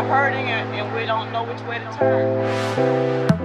are hurting and, and we don't know which way to turn.